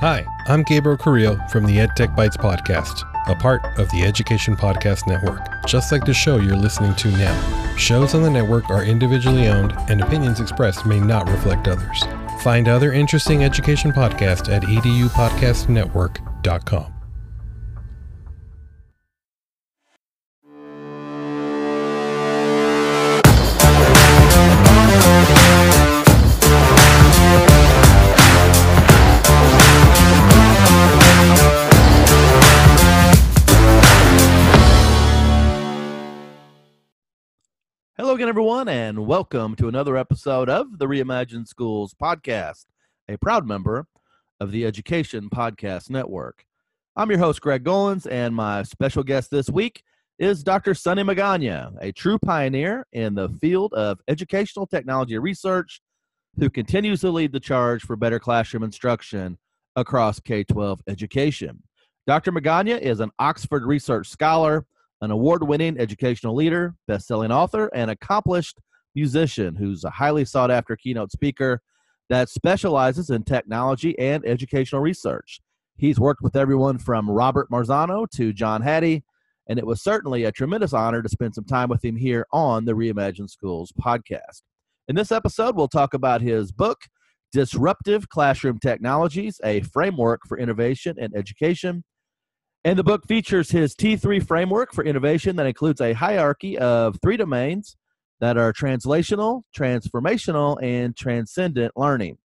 Hi, I'm Gabriel Carrillo from the EdTech Bytes podcast, a part of the Education Podcast Network, just like the show you're listening to now. Shows on the network are individually owned, and opinions expressed may not reflect others. Find other interesting education podcasts at edupodcastnetwork.com. again, everyone, and welcome to another episode of the Reimagined Schools podcast, a proud member of the Education Podcast Network. I'm your host, Greg Goins, and my special guest this week is Dr. Sonny Magana, a true pioneer in the field of educational technology research who continues to lead the charge for better classroom instruction across K 12 education. Dr. Magana is an Oxford Research Scholar an award winning educational leader, best selling author, and accomplished musician who's a highly sought after keynote speaker that specializes in technology and educational research. He's worked with everyone from Robert Marzano to John Hattie, and it was certainly a tremendous honor to spend some time with him here on the Reimagine Schools podcast. In this episode, we'll talk about his book, Disruptive Classroom Technologies A Framework for Innovation and Education. And the book features his T3 framework for innovation that includes a hierarchy of three domains that are translational, transformational, and transcendent learning.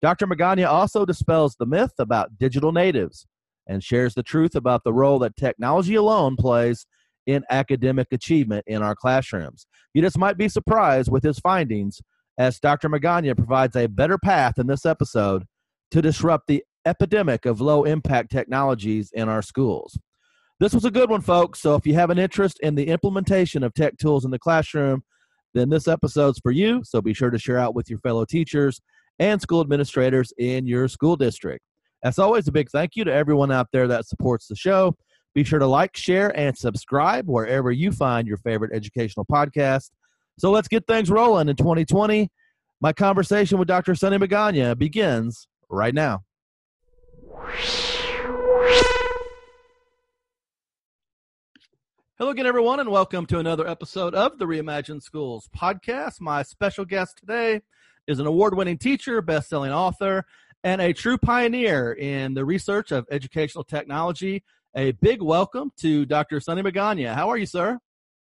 Dr. Magana also dispels the myth about digital natives and shares the truth about the role that technology alone plays in academic achievement in our classrooms. You just might be surprised with his findings as Dr. Magana provides a better path in this episode to disrupt the epidemic of low impact technologies in our schools. This was a good one, folks. So if you have an interest in the implementation of tech tools in the classroom, then this episode's for you. So be sure to share out with your fellow teachers and school administrators in your school district. As always, a big thank you to everyone out there that supports the show. Be sure to like, share, and subscribe wherever you find your favorite educational podcast. So let's get things rolling in 2020. My conversation with Dr. Sonny Magana begins right now. Hello again, everyone, and welcome to another episode of the Reimagined Schools podcast. My special guest today is an award winning teacher, best selling author, and a true pioneer in the research of educational technology. A big welcome to Dr. Sonny Magana. How are you, sir?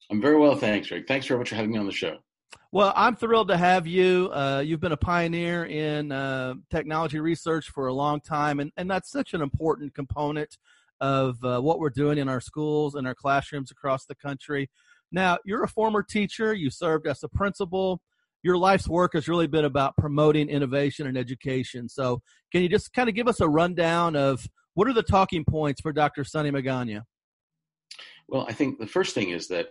I'm very well, thanks, Rick. Thanks very much for having me on the show. Well, I'm thrilled to have you. Uh, you've been a pioneer in uh, technology research for a long time, and, and that's such an important component of uh, what we're doing in our schools and our classrooms across the country. Now, you're a former teacher, you served as a principal. Your life's work has really been about promoting innovation and education. So, can you just kind of give us a rundown of what are the talking points for Dr. Sonny Magana? Well, I think the first thing is that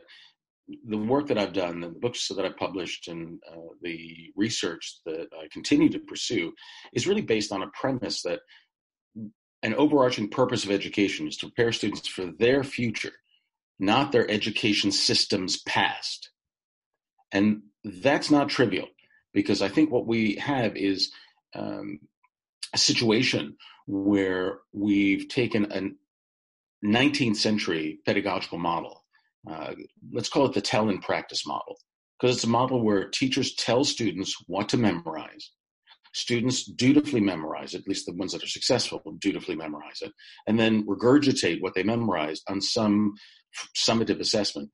the work that I've done, the books that I've published, and uh, the research that I continue to pursue is really based on a premise that an overarching purpose of education is to prepare students for their future, not their education system's past. And that's not trivial because I think what we have is um, a situation where we've taken a 19th century pedagogical model uh, let's call it the tell and practice model, because it's a model where teachers tell students what to memorize. Students dutifully memorize at least the ones that are successful dutifully memorize it, and then regurgitate what they memorized on some summative assessment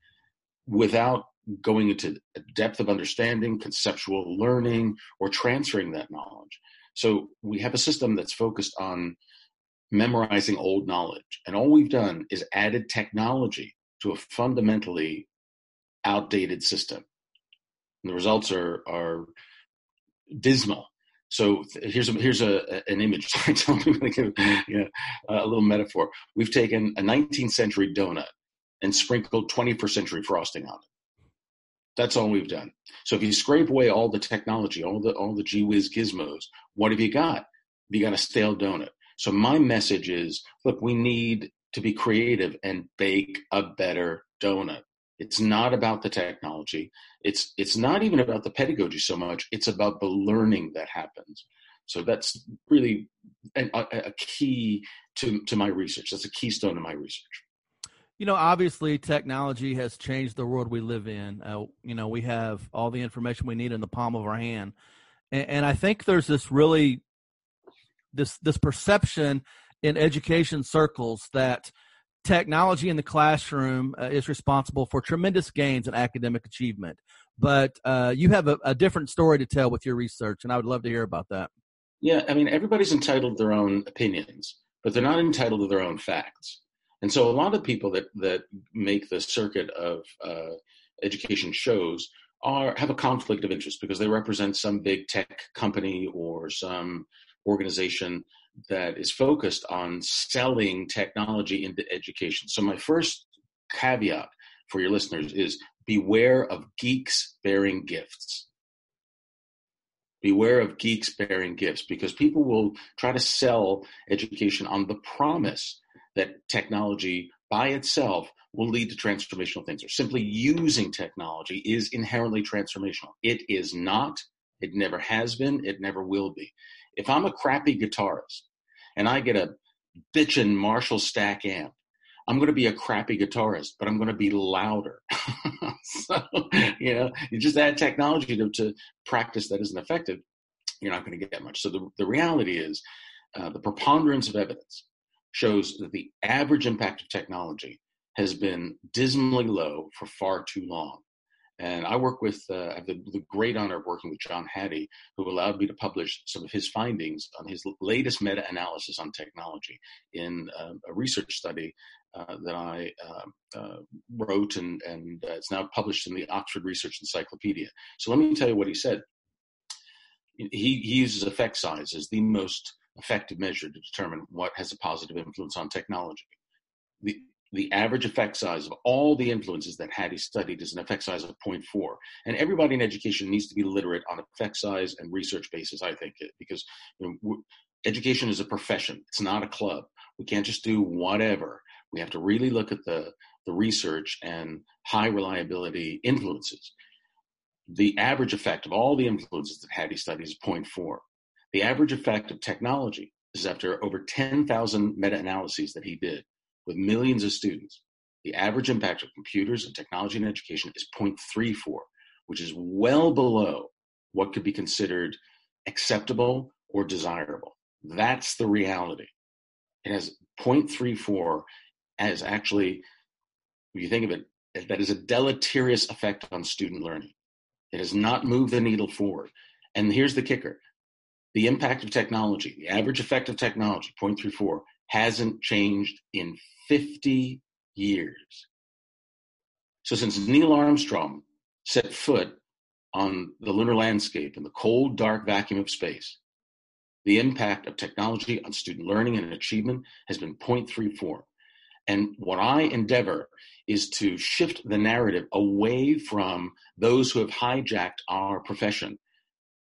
without going into a depth of understanding, conceptual learning, or transferring that knowledge. So we have a system that's focused on memorizing old knowledge. And all we've done is added technology to a fundamentally outdated system. And the results are are dismal. So here's a, here's a, an image. Tell me give you know, a little metaphor. We've taken a 19th century donut and sprinkled 21st century frosting on it. That's all we've done. So if you scrape away all the technology, all the all the gee whiz gizmos, what have you got? You got a stale donut. So my message is, look, we need to be creative and bake a better donut. It's not about the technology. It's it's not even about the pedagogy so much. It's about the learning that happens. So that's really a, a key to to my research. That's a keystone to my research. You know, obviously, technology has changed the world we live in. Uh, you know, we have all the information we need in the palm of our hand, and, and I think there's this really this this perception in education circles that technology in the classroom uh, is responsible for tremendous gains in academic achievement. But uh, you have a, a, different story to tell with your research, and I would love to hear about that. Yeah, I mean, everybody's entitled to their own opinions, but they're not entitled to their own facts. And so, a lot of people that that make the circuit of uh, education shows are have a conflict of interest because they represent some big tech company or some organization that is focused on selling technology into education. So, my first caveat for your listeners is beware of geeks bearing gifts. Beware of geeks bearing gifts because people will try to sell education on the promise that technology by itself will lead to transformational things or simply using technology is inherently transformational. It is not. It never has been. It never will be. If I'm a crappy guitarist and I get a bitchin' Marshall stack amp, I'm going to be a crappy guitarist, but I'm going to be louder. so, you know, you just add technology to, to, practice that isn't effective, you're not going to get much. So the, the reality is uh, the preponderance of evidence shows that the average impact of technology has been dismally low for far too long. And I work with, uh, I have the, the, great honor of working with John Hattie, who allowed me to publish some of his findings on his latest meta analysis on technology in uh, a research study uh, that I uh, uh, wrote, and, and uh, it's now published in the Oxford Research Encyclopedia. So let me tell you what he said. He, he uses effect size as the most effective measure to determine what has a positive influence on technology. The, the average effect size of all the influences that Hattie studied is an effect size of 0.4. And everybody in education needs to be literate on effect size and research basis, I think, eh, because you know, education is a profession. It's not a club. We can't just do whatever. We have to really look at the, the research and high reliability influences. The average effect of all the influences that Hattie studies is 0.4. The average effect of technology is after over 10,000 meta analyses that he did with millions of students, the average impact of computers and technology in education is 0.34, which is well below what could be considered acceptable or desirable. That's the reality. It has 0.34 as actually, if you think of it, that is a deleterious effect on student learning. It has not moved the needle forward. And here's the kicker the impact of technology, the average effect of technology, 0.34, hasn't changed in 50 years. So since Neil Armstrong set foot on the lunar landscape in the cold, dark vacuum of space, the impact of technology on student learning and achievement has been 0.34. And what I endeavor is to shift the narrative away from those who have hijacked our profession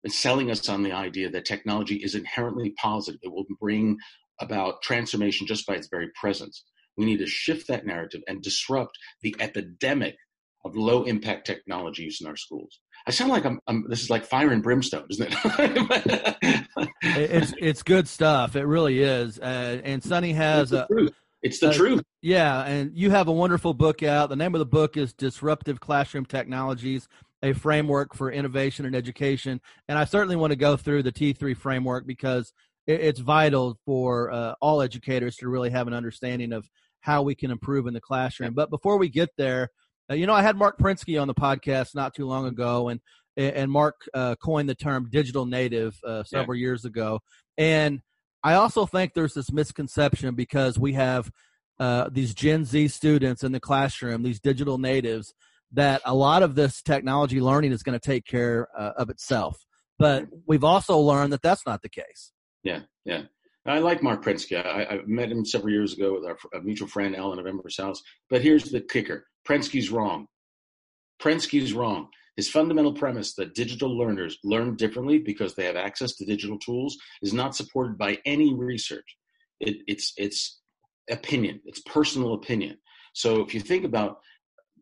and selling us on the idea that technology is inherently positive. It will bring about transformation just by its very presence. We need to shift that narrative and disrupt the epidemic of low impact technology use in our schools. I sound like I'm, I'm, this is like fire and brimstone, isn't it? it's it's good stuff. It really is. Uh, and Sonny has it's a. It's the uh, truth. Yeah, and you have a wonderful book out. The name of the book is Disruptive Classroom Technologies: A Framework for Innovation and Education. And I certainly want to go through the T3 framework because it's vital for uh, all educators to really have an understanding of how we can improve in the classroom. But before we get there, uh, you know, I had Marc Prensky on the podcast not too long ago, and and Marc uh, coined the term digital native uh, several yeah. years ago. And I also think there's this misconception because we have uh, these Gen Z students in the classroom, these digital natives, that a lot of this technology learning is going to take care uh, of itself. But we've also learned that that's not the case. Yeah, yeah. I like Marc Prensky. I, I met him several years ago with our a mutual friend, Alan November's House. But here's the kicker Prensky's wrong. Prensky's wrong. His fundamental premise that digital learners learn differently because they have access to digital tools is not supported by any research. It, it's, it's opinion, it's personal opinion. So if you think about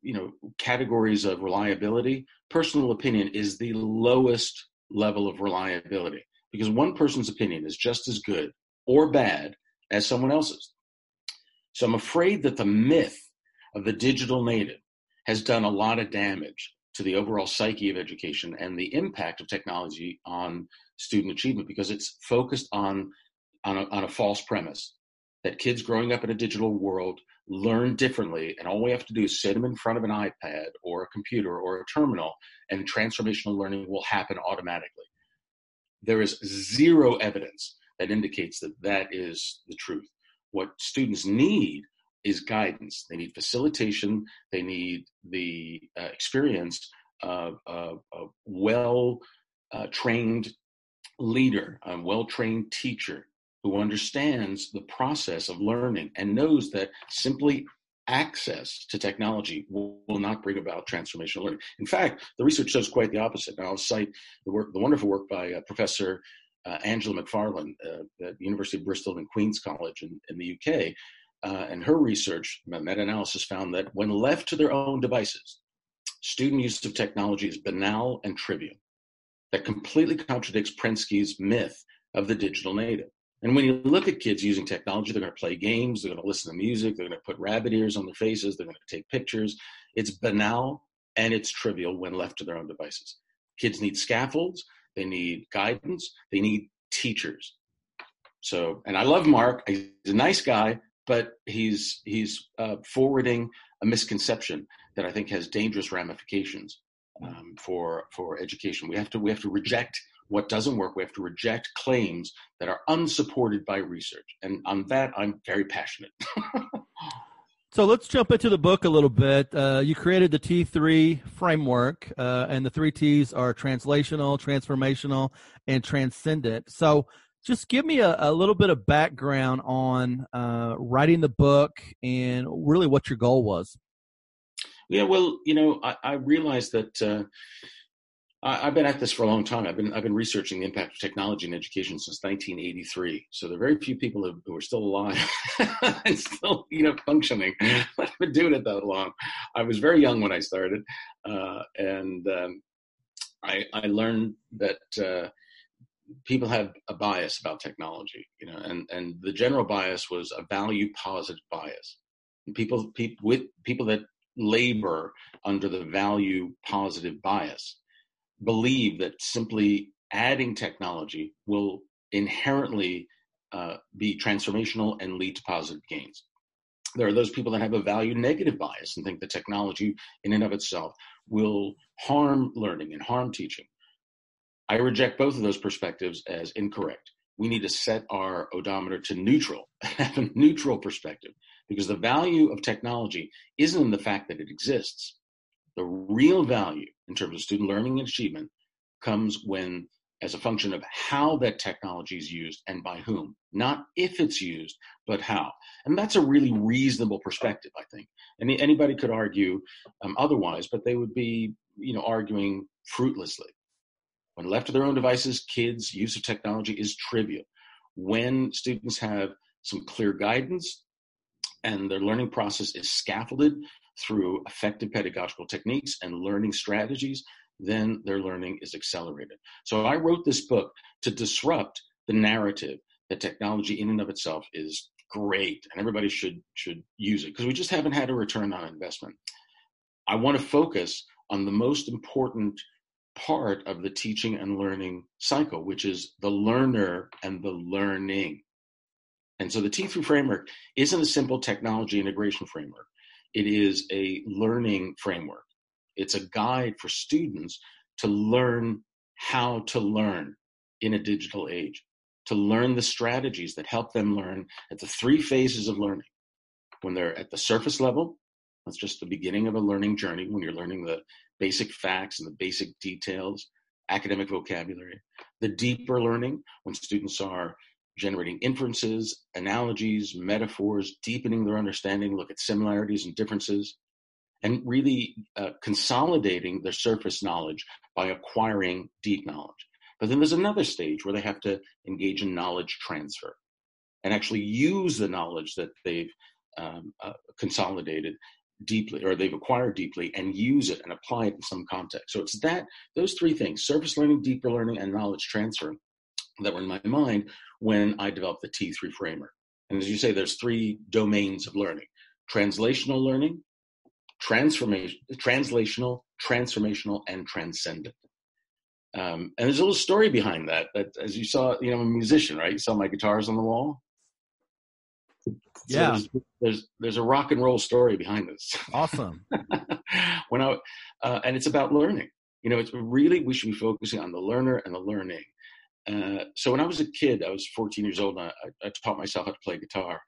you know categories of reliability, personal opinion is the lowest level of reliability because one person's opinion is just as good or bad as someone else's. So I'm afraid that the myth of the digital native has done a lot of damage to the overall psyche of education and the impact of technology on student achievement because it's focused on on a, on a false premise that kids growing up in a digital world learn differently and all we have to do is sit them in front of an ipad or a computer or a terminal and transformational learning will happen automatically there is zero evidence that indicates that that is the truth what students need is guidance. They need facilitation. They need the uh, experience of, a well uh, trained leader, a well trained teacher who understands the process of learning and knows that simply access to technology will, not bring about transformational learning. In fact, the research shows quite the opposite. And I'll cite the work, the wonderful work by uh, Professor uh, Angela McFarlane uh, at the University of Bristol and Queen's College in, in the UK, uh, and her research, meta-analysis, found that when left to their own devices, student use of technology is banal and trivial. That completely contradicts Prensky's myth of the digital native. And when you look at kids using technology, they're going to play games, they're going to listen to music, they're going to put rabbit ears on their faces, they're going to take pictures. It's banal and it's trivial when left to their own devices. Kids need scaffolds, they need guidance, they need teachers. So, and I love Marc. He's a nice guy, but he's he's uh, forwarding a misconception that I think has dangerous ramifications um, for for education. We have to we have to reject what doesn't work. We have to reject claims that are unsupported by research, and on that I'm very passionate. so let's jump into the book a little bit. Uh, you created the T3 framework, uh, and the three T's are translational, transformational, and transcendent. So just give me a, a little bit of background on uh, writing the book and really what your goal was. Yeah, well, you know, I, I realized that uh, I, have been at this for a long time. I've been I've been researching the impact of technology in education since 1983. So there are very few people who, are still alive and still, you know, functioning. But I've been doing it that long. I was very young when I started, uh, and um, I, I learned that uh, people have a bias about technology, you know, and, and the general bias was a value positive bias. People, people with people that labor under the value positive bias believe that simply adding technology will inherently uh, be transformational and lead to positive gains. There are those people that have a value negative bias and think that technology in and of itself will harm learning and harm teaching. I reject both of those perspectives as incorrect. We need to set our odometer to neutral, have a neutral perspective, because the value of technology isn't in the fact that it exists. The real value in terms of student learning and achievement comes when, as a function of how that technology is used and by whom, not if it's used, but how. And that's a really reasonable perspective, I think. Anybody could argue um, otherwise, but they would be, you know, arguing fruitlessly. When left to their own devices, kids' use of technology is trivial. When students have some clear guidance and their learning process is scaffolded through effective pedagogical techniques and learning strategies, then their learning is accelerated. So I wrote this book to disrupt the narrative that technology in and of itself is great and everybody should should use it because we just haven't had a return on investment. I want to focus on the most important part of the teaching and learning cycle, which is the learner and the learning. And so the T3 framework isn't a simple technology integration framework. It is a learning framework. It's a guide for students to learn how to learn in a digital age, to learn the strategies that help them learn at the three phases of learning. When they're at the surface level, that's just the beginning of a learning journey when you're learning the basic facts and the basic details, academic vocabulary. The deeper learning, when students are generating inferences, analogies, metaphors, deepening their understanding, look at similarities and differences, and really uh, consolidating their surface knowledge by acquiring deep knowledge. But then there's another stage where they have to engage in knowledge transfer and actually use the knowledge that they've um, uh, consolidated deeply or they've acquired deeply and use it and apply it in some context. So it's that those three things: surface learning, deeper learning, and knowledge transfer that were in my mind when I developed the T3 framework. And as you say, there's three domains of learning translational learning, transformation, translational, transformational, and transcendent. Um, and there's a little story behind that. That as you saw, you know, I'm a musician, right? You saw my guitars on the wall. Yeah. So there's, there's, there's a rock and roll story behind this. Awesome. when I uh, and it's about learning. You know, it's really we should be focusing on the learner and the learning. Uh, so when I was a kid, I was 14 years old, and I, I taught myself how to play guitar,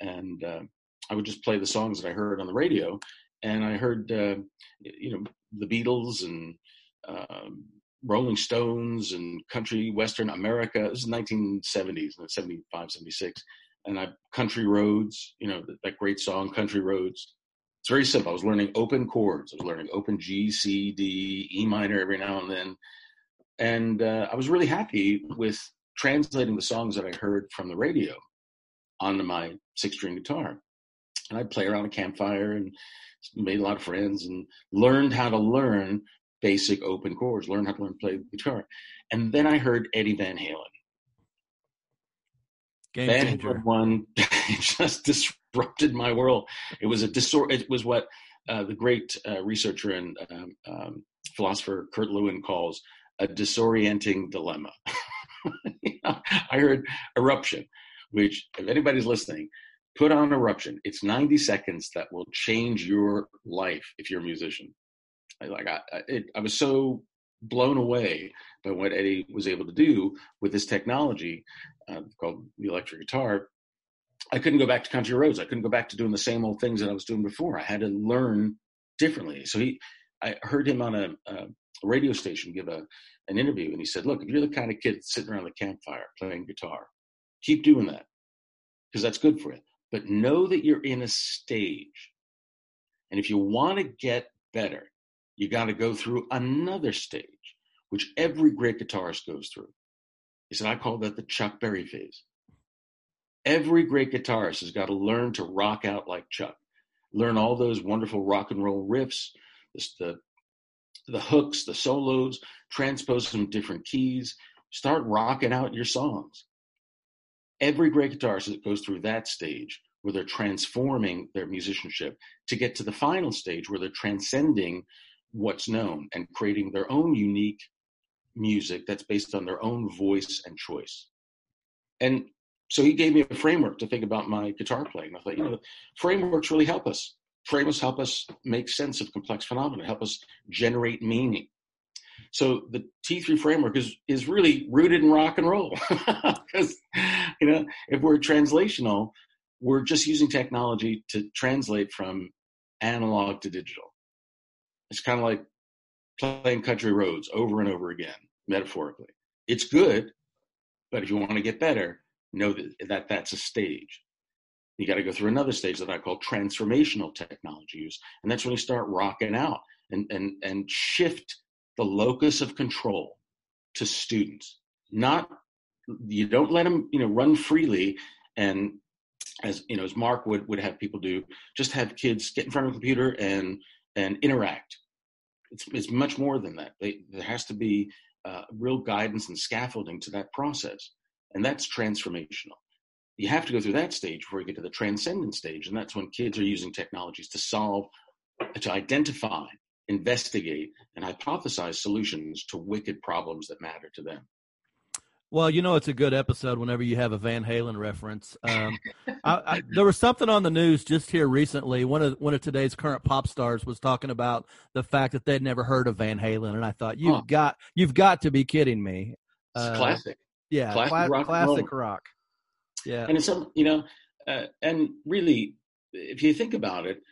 and uh, I would just play the songs that I heard on the radio, and I heard, uh, you know, the Beatles and um, Rolling Stones and country Western America. This is 1970s, 75, 76, and I country roads. You know, that, that great song, Country Roads. It's very simple. I was learning open chords. I was learning open G, C, D, E minor every now and then and uh, I was really happy with translating the songs that I heard from the radio onto my six string guitar. And I'd play around a campfire and made a lot of friends and learned how to learn basic open chords, learn how to learn to play guitar. And then I heard Eddie Van Halen. Game Van changer. Halen one just disrupted my world. It was a disor- It was what uh, the great uh, researcher and um, um, philosopher Kurt Lewin calls a disorienting dilemma. I heard eruption, which, if anybody's listening, put on eruption. It's 90 seconds that will change your life if you're a musician. Like I, it, I was so blown away by what Eddie was able to do with this technology uh, called the electric guitar. I couldn't go back to country roads. I couldn't go back to doing the same old things that I was doing before. I had to learn differently. So he, I heard him on a, a radio station give a an interview, and he said, "Look, if you're the kind of kid sitting around the campfire playing guitar, keep doing that because that's good for you. But know that you're in a stage, and if you want to get better, you got to go through another stage, which every great guitarist goes through." He said, "I call that the Chuck Berry phase." Every great guitarist has got to learn to rock out like Chuck, learn all those wonderful rock and roll riffs, the the hooks, the solos, transpose some different keys, start rocking out your songs. Every great guitarist goes through that stage where they're transforming their musicianship to get to the final stage where they're transcending what's known and creating their own unique music that's based on their own voice and choice. And so he gave me a framework to think about my guitar playing. I thought, you know, frameworks really help us. Frameworks help us make sense of complex phenomena, help us generate meaning. So the T3 framework is is really rooted in rock and roll. Because you know, if we're translational, we're just using technology to translate from analog to digital. It's kind of like playing country roads over and over again, metaphorically. It's good, but if you want to get better, know that, that that's a stage. You got to go through another stage that I call transformational technology use, and that's when you start rocking out and and and shift the locus of control to students. Not you don't let them you know run freely and as you know as Marc would would have people do, just have kids get in front of a computer and and interact. It's it's much more than that. They, there has to be uh, real guidance and scaffolding to that process, and that's transformational you have to go through that stage before you get to the transcendent stage and that's when kids are using technologies to solve to identify investigate and hypothesize solutions to wicked problems that matter to them Well, you know it's a good episode whenever you have a Van Halen reference. Um, I, I, there was something on the news just here recently. One of one of today's current pop stars was talking about the fact that they'd never heard of Van Halen, and I thought you've Huh. got you've got to be kidding me. it's Uh, classic Yeah, classic cla- rock classic rock. Yeah, and it's some you know uh, and really if you think about it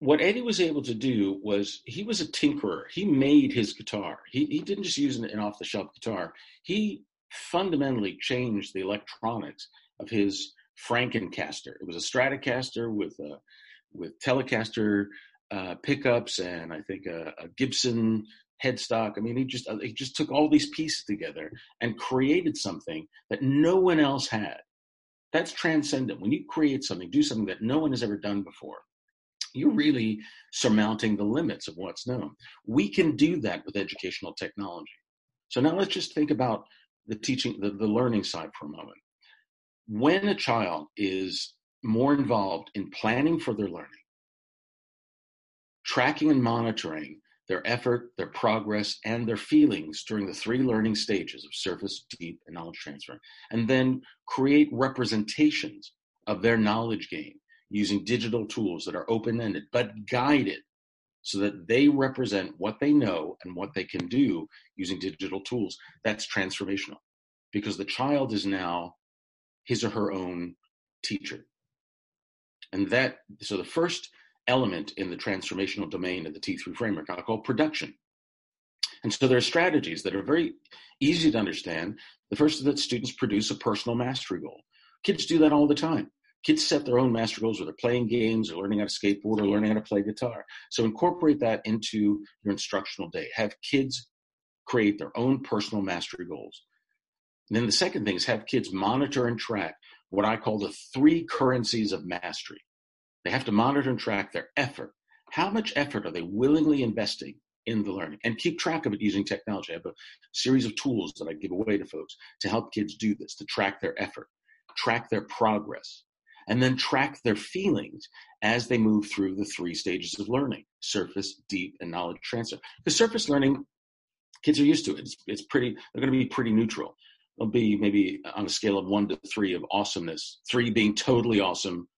what eddie was able to do was he was a tinkerer. He made his guitar. He, he didn't just use an, an off-the-shelf guitar. He fundamentally changed the electronics of his frankencaster. It was a stratocaster with a with telecaster uh, pickups and i think a, a gibson headstock i mean he just uh, he just took all these pieces together and created something that no one else had that's transcendent. When you create something, do something that no one has ever done before, you're really surmounting the limits of what's known. We can do that with educational technology. So now let's just think about the teaching, the, the learning side for a moment. When a child is more involved in planning for their learning, tracking and monitoring their effort, their progress, and their feelings during the three learning stages of surface, deep, and knowledge transfer, and then create representations of their knowledge gain using digital tools that are open ended but guided so that they represent what they know and what they can do using digital tools. That's transformational because the child is now his or her own teacher. And that, so the first element in the transformational domain of the T3 framework I call production. And so there are strategies that are very easy to understand. The first is that students produce a personal mastery goal. Kids do that all the time kids set their own master goals, whether playing games or learning how to skateboard or learning how to play guitar. So incorporate that into your instructional day. Have kids create their own personal mastery goals. And then the second thing is have kids monitor and track what I call the three currencies of mastery. They have to monitor and track their effort. How much effort are they willingly investing in the learning? And keep track of it using technology. I have a series of tools that I give away to folks to help kids do this, to track their effort, track their progress, and then track their feelings as they move through the three stages of learning surface, deep, and knowledge transfer. The surface learning, kids are used to it. It's, it's pretty, they're going to be pretty neutral. They'll be maybe on a scale of one to three of awesomeness, three being totally awesome,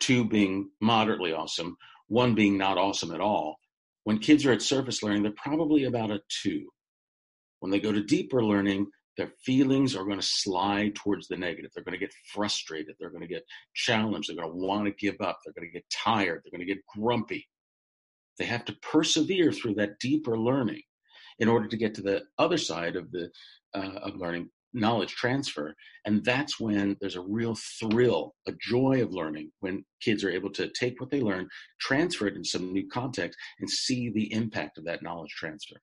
two being moderately awesome, one being not awesome at all. When kids are at surface learning, they're probably about a two. When they go to deeper learning, their feelings are going to slide towards the negative. They're going to get frustrated. They're going to get challenged. They're going to want to give up. They're going to get tired. They're going to get grumpy. They have to persevere through that deeper learning in order to get to the other side of the uh, of learning knowledge transfer and that's when there's a real thrill a joy of learning when kids are able to take what they learn transfer it in some new context and see the impact of that knowledge transfer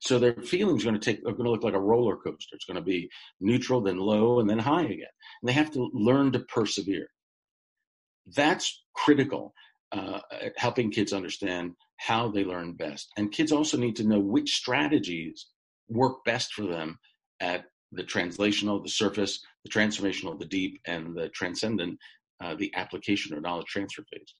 so their feelings are going to take are going to look like a roller coaster. It's going to be neutral, then low, and then high again. And they have to learn to persevere. That's critical uh, helping kids understand how they learn best. And kids also need to know which strategies work best for them at the translational, the surface, the transformational, the deep, and the transcendent, uh, the application or knowledge transfer phase.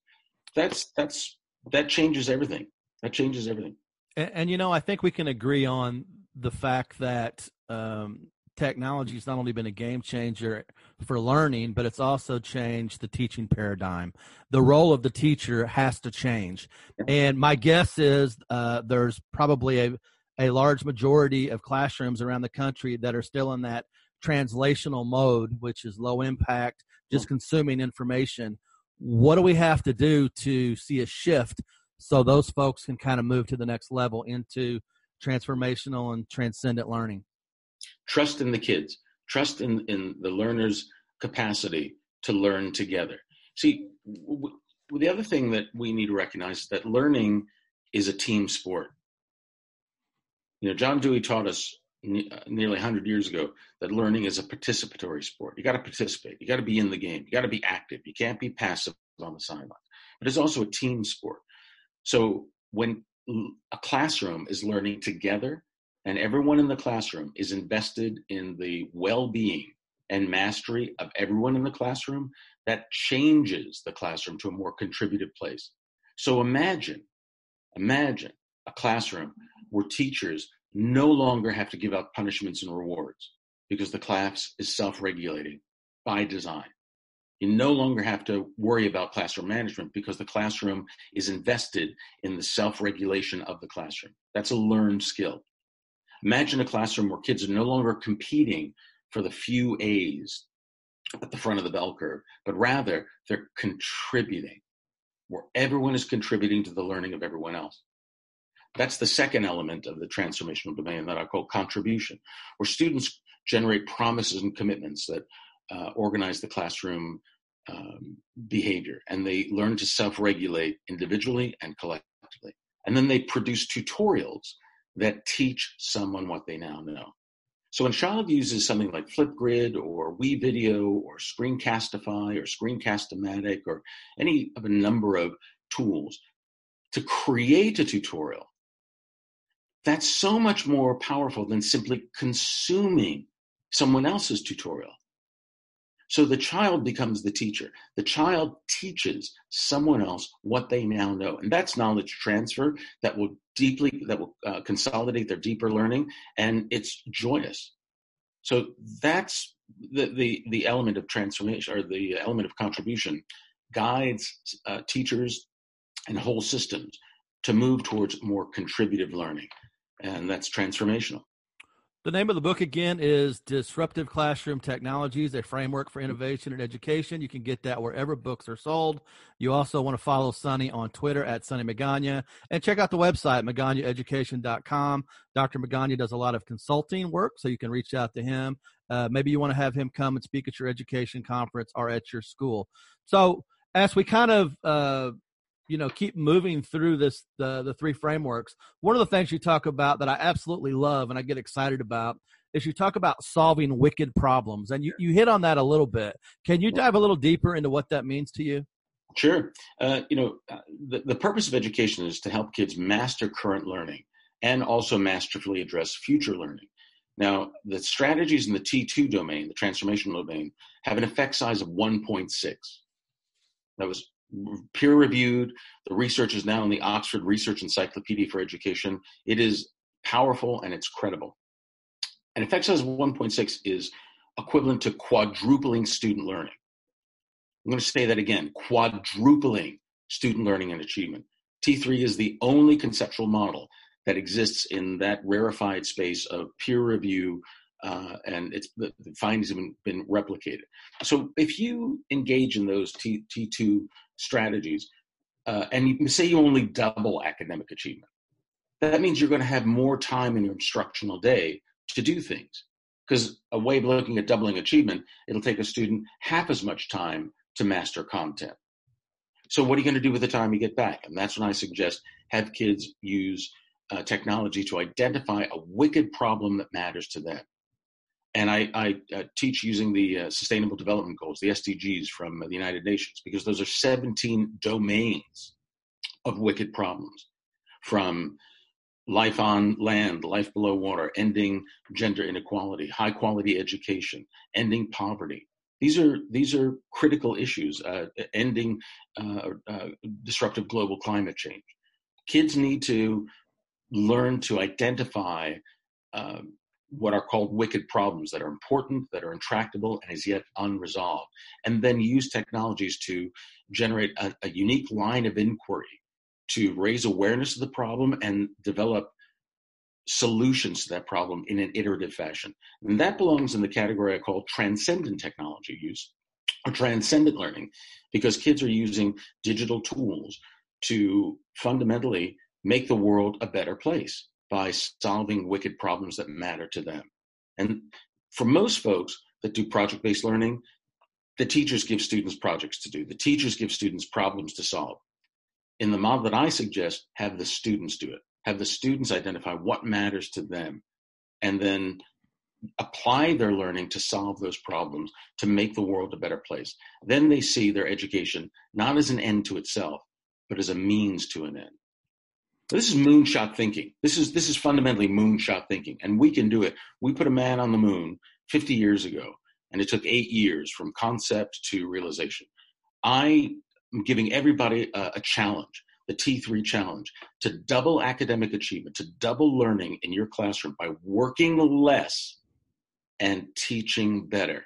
That's that's that changes everything. That changes everything. And, and, you know, I think we can agree on the fact that um, technology has not only been a game changer for learning, but it's also changed the teaching paradigm. The role of the teacher has to change. And my guess is uh, there's probably a, a large majority of classrooms around the country that are still in that translational mode, which is low impact, just mm. consuming information. What do we have to do to see a shift so those folks can kind of move to the next level into transformational and transcendent learning? Trust in the kids. Trust in, in the learner's capacity to learn together. See w- the other thing that we need to recognize is that learning is a team sport you know john dewey taught us uh, nearly 100 years ago that learning is a participatory sport. You got to participate. You got to be in the game. You got to be active. You can't be passive on the sideline. But it's also a team sport. So when a classroom is learning together and everyone in the classroom is invested in the well-being and mastery of everyone in the classroom, that changes the classroom to a more contributive place. So imagine, imagine a classroom where teachers no longer have to give out punishments and rewards because the class is self-regulating by design. You no longer have to worry about classroom management because the classroom is invested in the self regulation of the classroom. That's a learned skill. Imagine a classroom where kids are no longer competing for the few A's at the front of the bell curve, but rather they're contributing, where everyone is contributing to the learning of everyone else. That's the second element of the transformational domain that I call contribution, where students generate promises and commitments that uh, organize the classroom um, behavior and they learn to self regulate individually and collectively. And then they produce tutorials that teach someone what they now know. So when child uses something like Flipgrid or WeVideo or Screencastify or Screencast-O-Matic or any of a number of tools to create a tutorial, that's so much more powerful than simply consuming someone else's tutorial. So the child becomes the teacher. The child teaches someone else what they now know. And that's knowledge transfer that will deeply, that will uh, consolidate their deeper learning. And it's joyous. So that's the, the, the element of transformation or the element of contribution guides uh, teachers and whole systems to move towards more contributive learning. And that's transformational. The name of the book again is Disruptive Classroom Technologies, a framework for innovation and education. You can get that wherever books are sold. You also want to follow Sonny on Twitter at Sonny Magana and check out the website, maganaeducation.com. Dr. Magana does a lot of consulting work, so you can reach out to him. Uh, maybe you want to have him come and speak at your education conference or at your school. So, as we kind of uh, you know keep moving through this the the three frameworks one of the things you talk about that i absolutely love and i get excited about is you talk about solving wicked problems and you, you hit on that a little bit. Can you dive a little deeper into what that means to you? Sure. Uh, you know uh, the, the purpose of education is to help kids master current learning and also masterfully address future learning. Now the strategies in the t2 domain the transformational domain have an effect size of 1.6 that was peer reviewed. The research is now in the Oxford Research Encyclopedia for Education. It is powerful and it's credible. And effect size 1.6 is equivalent to quadrupling student learning. I'm going to say that again quadrupling student learning and achievement. T3 is the only conceptual model that exists in that rarefied space of peer review uh, and it's the, findings have been, been, replicated. So if you engage in those T, T2 strategies, uh, and you say you only double academic achievement, that means you're going to have more time in your instructional day to do things. Because a way of looking at doubling achievement, it'll take a student half as much time to master content. So what are you going to do with the time you get back? And that's when I suggest have kids use uh, technology to identify a wicked problem that matters to them and I, I uh, teach using the uh, Sustainable Development Goals, the SDGs from the United Nations, because those are 17 domains of wicked problems from life on land, life below water, ending gender inequality, high quality education, ending poverty. These are these are critical issues. Uh, ending uh, uh, disruptive global climate change. Kids need to learn to identify um, what are called wicked problems that are important, that are intractable, and is yet unresolved, and then use technologies to generate a, a, unique line of inquiry to raise awareness of the problem and develop solutions to that problem in an iterative fashion. And that belongs in the category I call transcendent technology use or transcendent learning, because kids are using digital tools to fundamentally make the world a better place by solving wicked problems that matter to them. And for most folks that do project based learning, the teachers give students projects to do, the teachers give students problems to solve. In the model that I suggest, have the students do it, have the students identify what matters to them, and then apply their learning to solve those problems to make the world a better place. Then they see their education not as an end to itself, but as a means to an end. This is moonshot thinking. This is this is fundamentally moonshot thinking, and we can do it. We put a man on the moon 50 years ago, and it took eight years from concept to realization. I am giving everybody a, a challenge, the T3 challenge, to double academic achievement, to double learning in your classroom by working less and teaching better,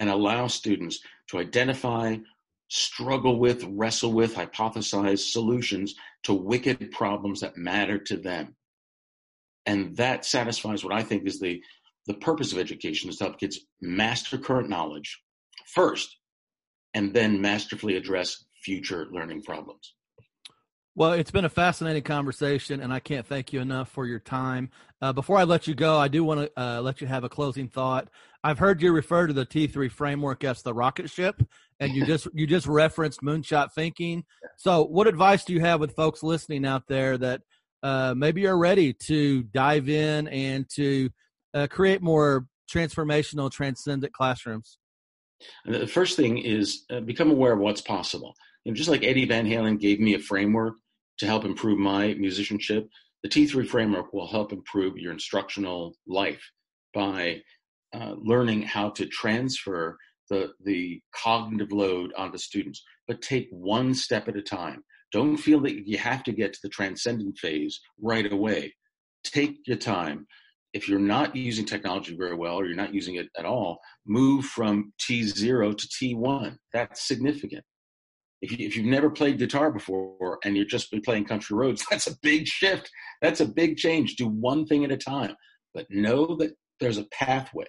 and allow students to identify struggle with, wrestle with, hypothesize solutions to wicked problems that matter to them. And that satisfies what I think is the, the purpose of education is to help kids master current knowledge first and then masterfully address future learning problems. Well, it's been a fascinating conversation, and I can't thank you enough for your time. Uh, before I let you go, I do want to uh, let you have a closing thought. I've heard you refer to the T3 framework as the rocket ship, and you just you just referenced moonshot thinking. So, what advice do you have with folks listening out there that uh, maybe are ready to dive in and to uh, create more transformational, transcendent classrooms? The first thing is uh, become aware of what's possible. You know, just like Eddie Van Halen gave me a framework to help improve my musicianship. The T3 framework will help improve your instructional life by uh, learning how to transfer the the cognitive load onto students, but take one step at a time. Don't feel that you have to get to the transcendent phase right away. Take your time. If you're not using technology very well or you're not using it at all, move from T0 to T1. That's significant. If, you, if you've never played guitar before and you've just been playing country roads, that's a big shift. That's a big change. Do one thing at a time, but know that there's a pathway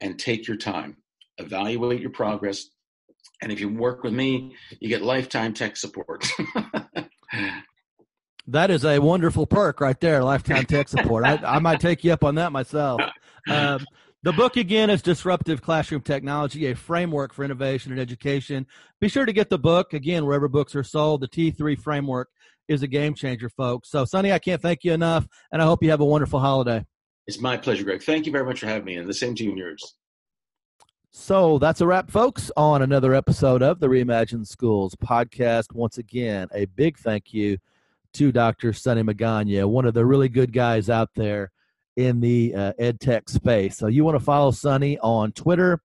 and take your time. Evaluate your progress. And if you work with me, you get lifetime tech support. that is a wonderful perk right there, lifetime tech support. I, I might take you up on that myself. Um, the book again is Disruptive Classroom Technology, a framework for innovation and education. Be sure to get the book again wherever books are sold. The T3 framework is a game changer, folks. So, Sonny, I can't thank you enough, and I hope you have a wonderful holiday. It's my pleasure, Greg. Thank you very much for having me, and the same to you and yours. So that's a wrap, folks, on another episode of the Reimagine Schools podcast. Once again, a big thank you to Dr. Sonny Magana, one of the really good guys out there in the uh, ed tech space. So you want to follow Sonny on Twitter,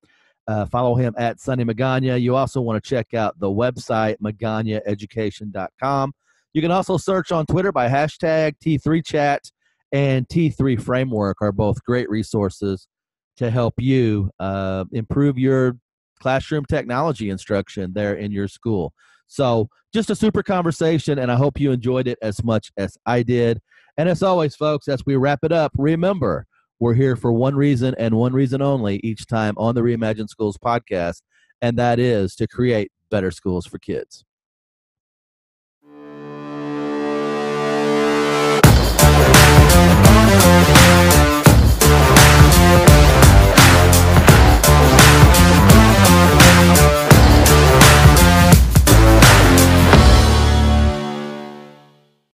uh, follow him at Sonny Magana. You also want to check out the website, maganaeducation.com. You can also search on Twitter by hashtag T3Chat and T3 Framework are both great resources to help you uh, improve your classroom technology instruction there in your school. So, just a super conversation, and I hope you enjoyed it as much as I did. And as always, folks, as we wrap it up, remember we're here for one reason and one reason only each time on the Reimagine Schools podcast, and that is to create better schools for kids.